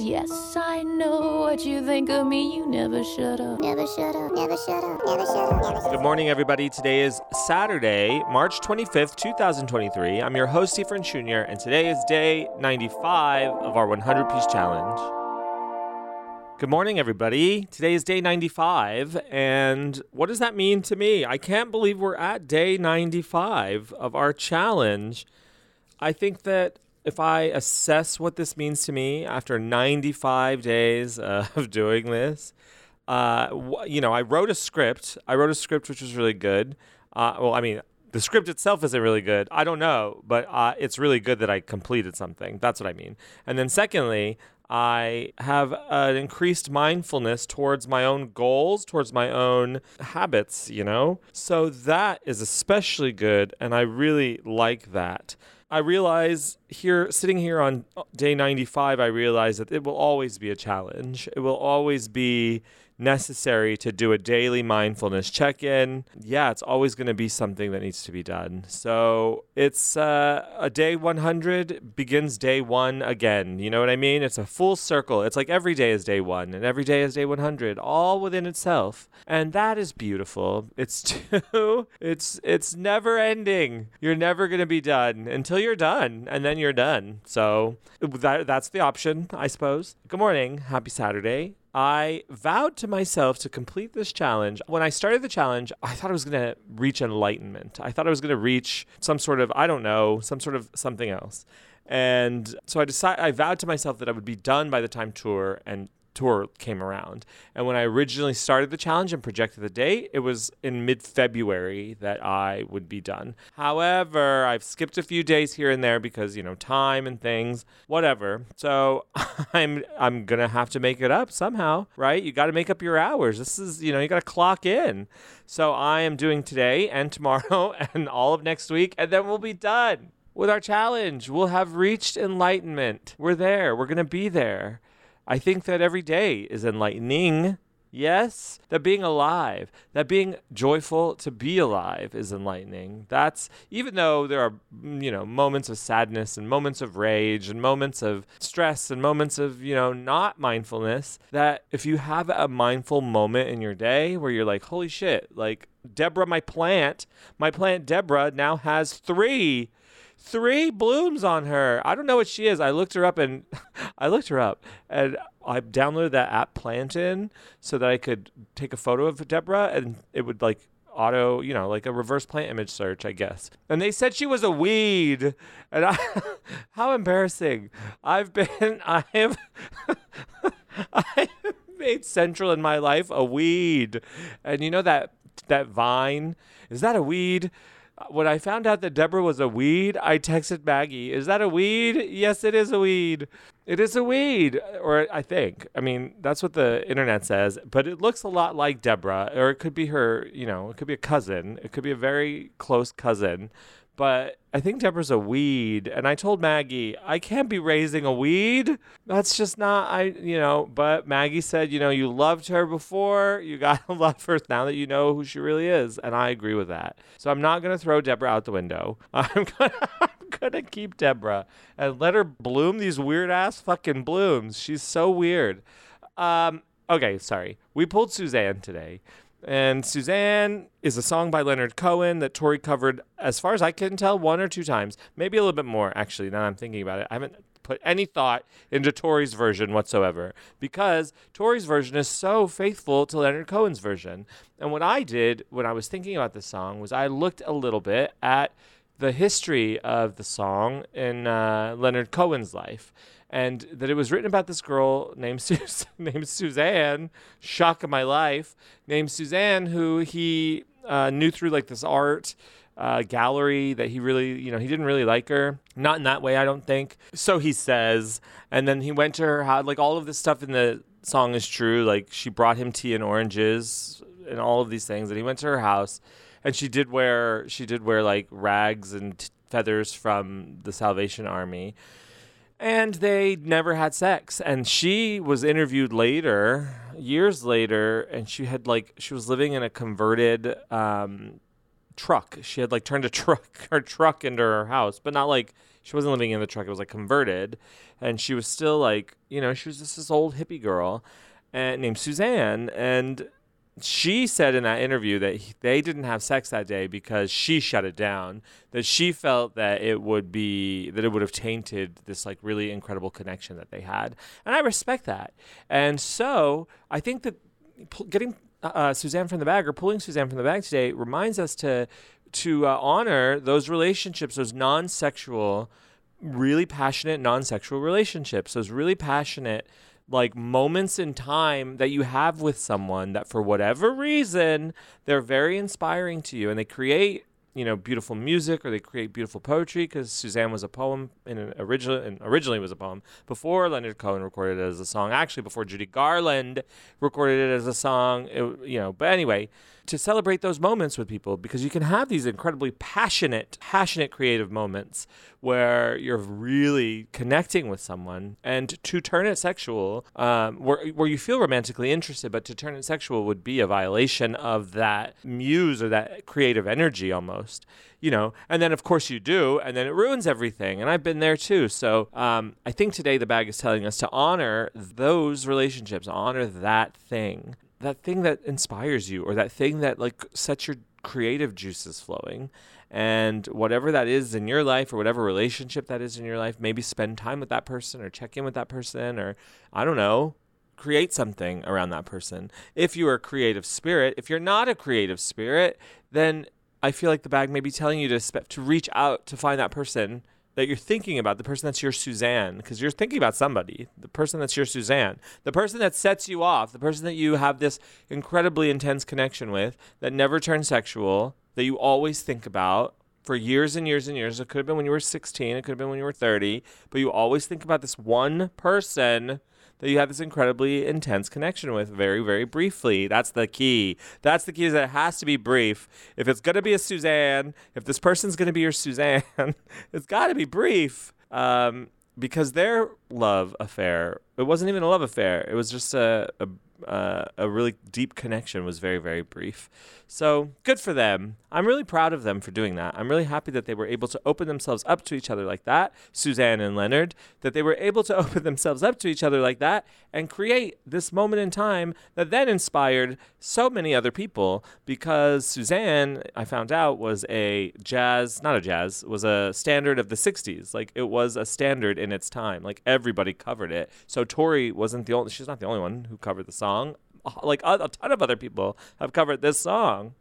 Yes, I know what you think of me. You never shut up. Never shut up, never shut up, never shut up, never shut up. Good morning, everybody. Today is Saturday, March 25th, 2023. I'm your host, Stephen Jr., and today is day 95 of our 100 piece challenge. Good morning, everybody. Today is day 95, and what does that mean to me? I can't believe we're at day 95 of our challenge. I think that if I assess what this means to me after 95 days of doing this, uh, you know, I wrote a script. I wrote a script which was really good. Uh, well, I mean, the script itself isn't really good. I don't know, but uh, it's really good that I completed something. That's what I mean. And then, secondly, I have an increased mindfulness towards my own goals, towards my own habits, you know? So that is especially good, and I really like that. I realize here, sitting here on uh, day 95, I realize that it will always be a challenge. It will always be necessary to do a daily mindfulness check in. Yeah, it's always going to be something that needs to be done. So it's uh, a day 100 begins day one again. You know what I mean? It's a full circle. It's like every day is day one and every day is day 100, all within itself. And that is beautiful. It's too, it's, it's never ending. You're never going to be done until you're done and then you're done. So that, that's the option, I suppose. Good morning. Happy Saturday. I vowed to myself to complete this challenge. When I started the challenge, I thought I was going to reach enlightenment. I thought I was going to reach some sort of, I don't know, some sort of something else. And so I decided, I vowed to myself that I would be done by the time tour and tour came around. And when I originally started the challenge and projected the date, it was in mid February that I would be done. However, I've skipped a few days here and there because, you know, time and things, whatever. So I'm I'm gonna have to make it up somehow, right? You gotta make up your hours. This is, you know, you gotta clock in. So I am doing today and tomorrow and all of next week, and then we'll be done with our challenge. We'll have reached enlightenment. We're there. We're gonna be there. I think that every day is enlightening. Yes, that being alive, that being joyful to be alive is enlightening. That's even though there are, mm, you know, moments of sadness and moments of rage and moments of stress and moments of, you know, not mindfulness, that if you have a mindful moment in your day where you're like, holy shit, like Deborah, my plant, my plant Deborah now has three three blooms on her. I don't know what she is. I looked her up and I looked her up and I downloaded that app Plantin so that I could take a photo of Deborah and it would like auto, you know, like a reverse plant image search, I guess. And they said she was a weed. And I how embarrassing. I've been I have I have made central in my life a weed. And you know that that vine? Is that a weed? When I found out that Deborah was a weed, I texted Maggie, Is that a weed? Yes, it is a weed. It is a weed. Or I think. I mean, that's what the internet says. But it looks a lot like Deborah. Or it could be her, you know, it could be a cousin. It could be a very close cousin. But I think Deborah's a weed. And I told Maggie, I can't be raising a weed. That's just not, I, you know, but Maggie said, you know, you loved her before. You got to love her now that you know who she really is. And I agree with that. So I'm not going to throw Deborah out the window. I'm going to. Keep Deborah and let her bloom these weird ass fucking blooms. She's so weird. Um, okay, sorry. We pulled Suzanne today. And Suzanne is a song by Leonard Cohen that Tori covered, as far as I can tell, one or two times. Maybe a little bit more, actually, now I'm thinking about it. I haven't put any thought into Tori's version whatsoever because Tori's version is so faithful to Leonard Cohen's version. And what I did when I was thinking about this song was I looked a little bit at the history of the song in uh, Leonard Cohen's life and that it was written about this girl named Sus- named Suzanne, shock of my life, named Suzanne, who he uh, knew through like this art uh, gallery that he really, you know, he didn't really like her. Not in that way, I don't think. So he says. And then he went to her house. Like all of this stuff in the song is true. Like she brought him tea and oranges and all of these things. And he went to her house, and she did wear she did wear like rags and t- feathers from the Salvation Army and they never had sex and she was interviewed later years later and she had like she was living in a converted um, truck. She had like turned a truck her truck into her house, but not like she wasn't living in the truck. It was like converted, and she was still like you know she was just this old hippie girl, and named Suzanne, and she said in that interview that he- they didn't have sex that day because she shut it down. That she felt that it would be that it would have tainted this like really incredible connection that they had, and I respect that. And so I think that getting uh, Suzanne from the bag or pulling Suzanne from the bag today reminds us to to uh, honor those relationships, those non-sexual, really passionate non-sexual relationships, those really passionate like moments in time that you have with someone that for whatever reason they're very inspiring to you and they create you know beautiful music or they create beautiful poetry because Suzanne was a poem in an original and originally was a poem before Leonard Cohen recorded it as a song. Actually before Judy Garland recorded it as a song it, you know but anyway to celebrate those moments with people because you can have these incredibly passionate passionate creative moments where you're really connecting with someone and to turn it sexual um, where, where you feel romantically interested but to turn it sexual would be a violation of that muse or that creative energy almost you know? And then of course you do and then it ruins everything and i've been there too. So um, i think today the bag is telling us to honor those relationships honor that thing that thing that inspires you or that thing that like sets your creative juices flowing and whatever that is in your life or whatever relationship that is in your life maybe spend time with that person or check in with that person or i don't know create something around that person. If you are a creative spirit if you're not a creative spirit then i feel like the bag may be telling you to spe- to reach out to find that person that you're thinking about, the person that's your Suzanne, because you're thinking about somebody, the person that's your Suzanne, the person that sets you off, the person that you have this incredibly intense connection with that never turns sexual, that you always think about for years and years and years. It could have been when you were 16, it could have been when you were 30, but you always think about this one person that you have this incredibly intense connection with very, very briefly. That's the key. That's the key is that it has to be brief. If it's going to be a Suzanne, if this person's going to be your Suzanne, it's got to be brief. Um, because their love affair, it wasn't even a love affair. It was just a, a, uh, a really deep connection was very, very brief. So good for them. I'm really proud of them for doing that. I'm really happy that they were able to open themselves up to each other like that, Suzanne and Leonard, that they were able to open themselves up to each other like that and create this moment in time that then inspired so many other people because Suzanne, I found out, was a jazz, not a jazz, was a standard of the 60s. Like it was a standard in its time. Like everybody covered it. So Tori wasn't the only, she's not the only one who covered the song. Like a, a ton of other people have covered this song.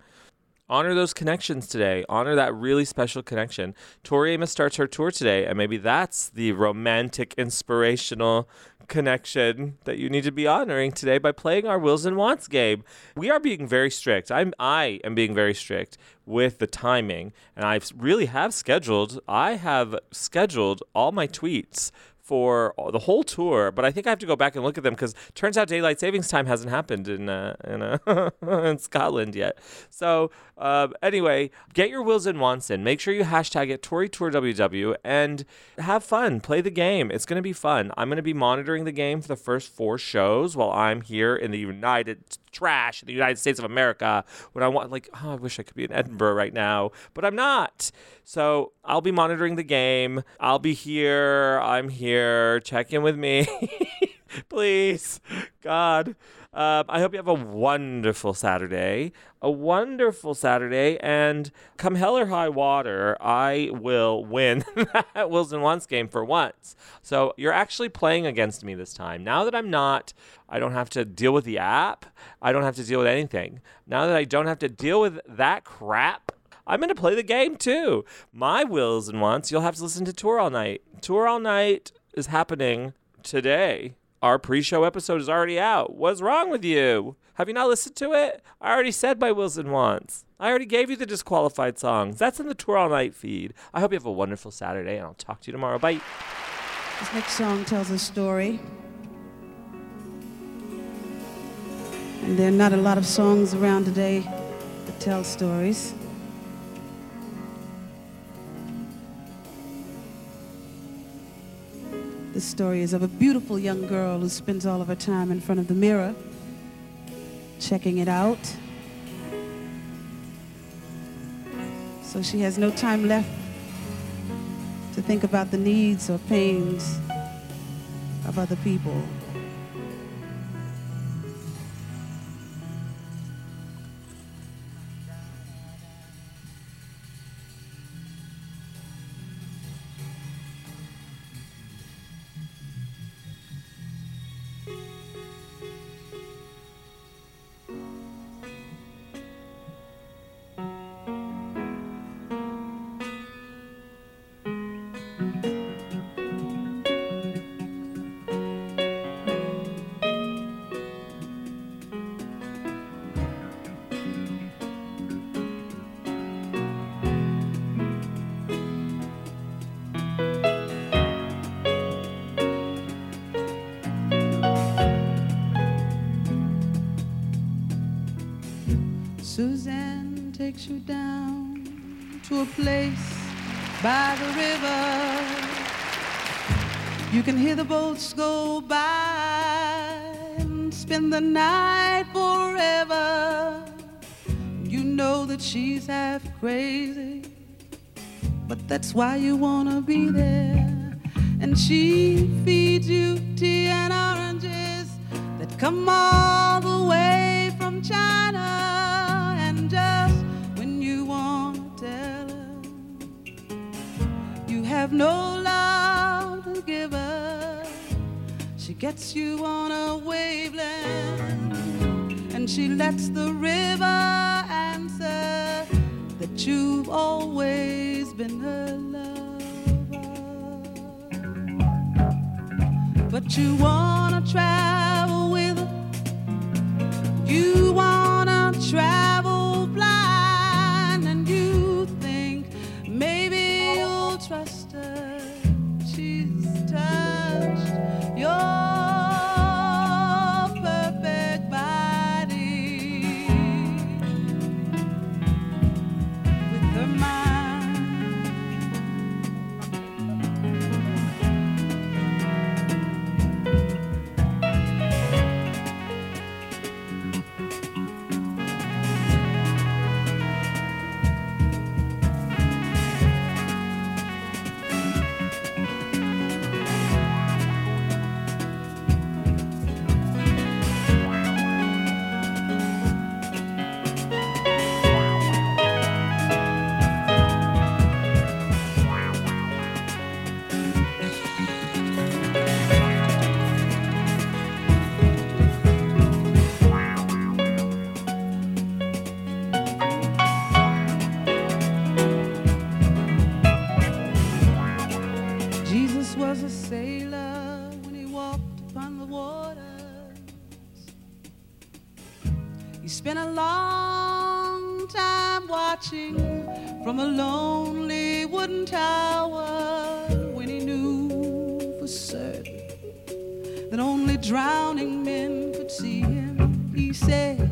Honor those connections today. Honor that really special connection. Tori Amos starts her tour today, and maybe that's the romantic, inspirational connection that you need to be honoring today by playing our wills and wants game. We are being very strict. I'm I am being very strict with the timing, and I really have scheduled. I have scheduled all my tweets for the whole tour, but I think I have to go back and look at them because turns out daylight savings time hasn't happened in uh, in, uh, in Scotland yet. So uh, anyway, get your wills and wants in. Make sure you hashtag it Tori Tour WW and have fun. Play the game. It's going to be fun. I'm going to be monitoring the game for the first four shows while I'm here in the United trash in the United States of America. When I want, like, oh, I wish I could be in Edinburgh right now, but I'm not. So I'll be monitoring the game. I'll be here. I'm here. Check in with me, please. God. Um, I hope you have a wonderful Saturday, a wonderful Saturday, and come hell or high water, I will win that Wills and Wants game for once. So you're actually playing against me this time. Now that I'm not, I don't have to deal with the app. I don't have to deal with anything. Now that I don't have to deal with that crap, I'm going to play the game too. My wills and wants, you'll have to listen to Tour All Night. Tour All Night is happening today. Our pre show episode is already out. What's wrong with you? Have you not listened to it? I already said by wills and wants. I already gave you the disqualified songs. That's in the Tour All Night feed. I hope you have a wonderful Saturday, and I'll talk to you tomorrow. Bye. This next song tells a story. And there are not a lot of songs around today that tell stories. This story is of a beautiful young girl who spends all of her time in front of the mirror, checking it out. So she has no time left to think about the needs or pains of other people. You down to a place by the river. You can hear the boats go by and spend the night forever. You know that she's half crazy, but that's why you wanna be there. And she feeds you tea and oranges that come all the way from China. Have no love to give her, she gets you on a wavelength and she lets the river answer that you've always been her lover. But you wanna travel with her. You wanna watching from a lonely wooden tower when he knew for certain that only drowning men could see him. He said,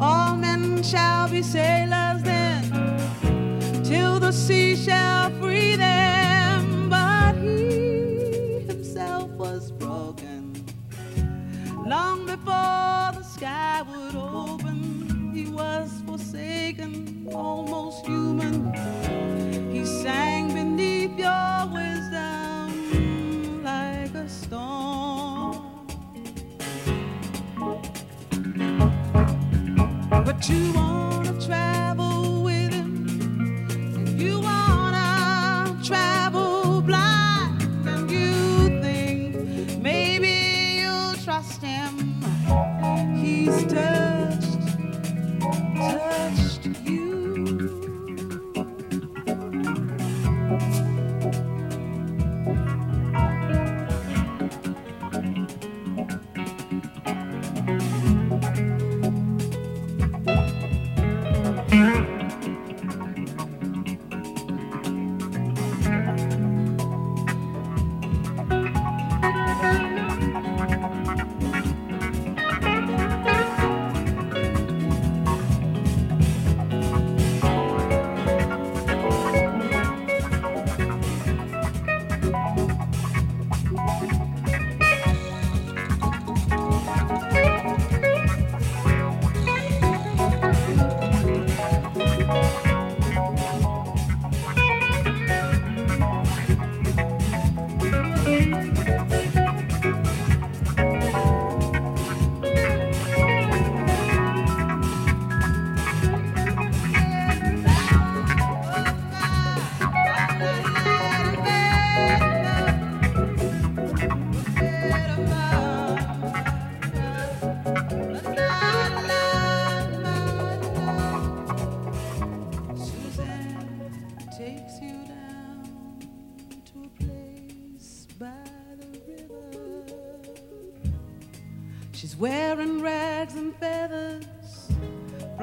All men shall be sailors then till the sea shall He's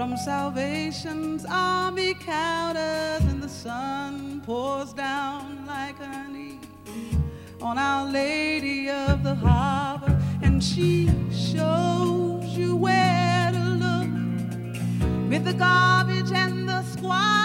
from Salvation's army counters, and the sun pours down like honey on Our Lady of the Harbor, and she shows you where to look with the garbage and the squalor.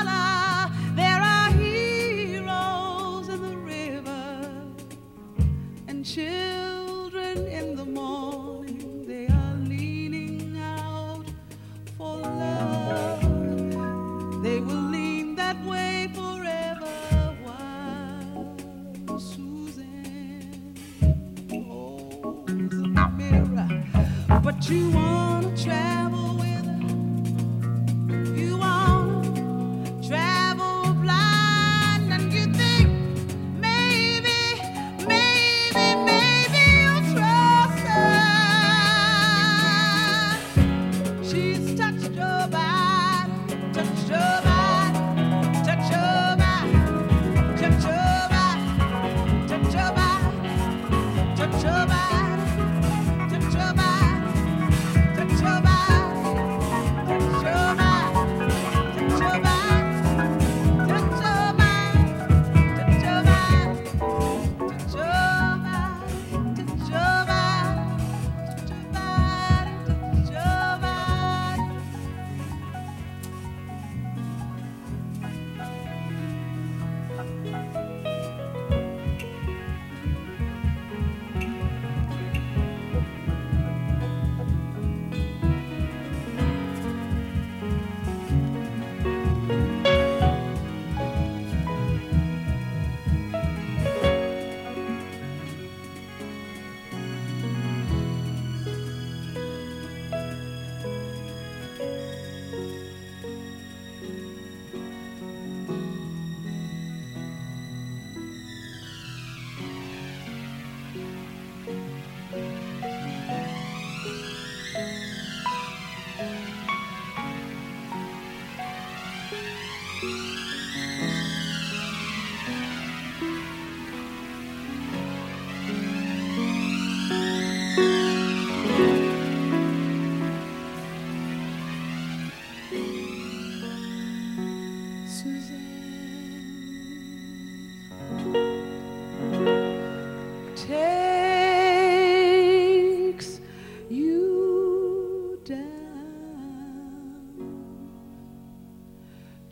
Música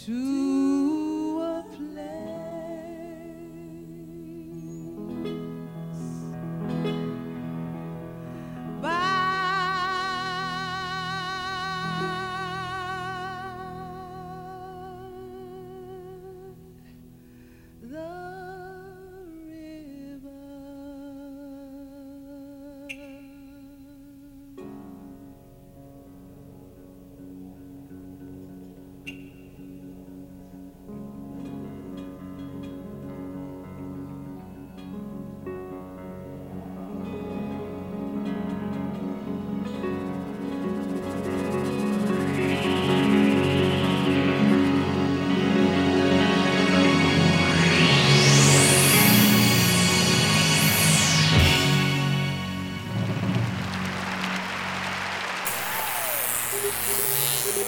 to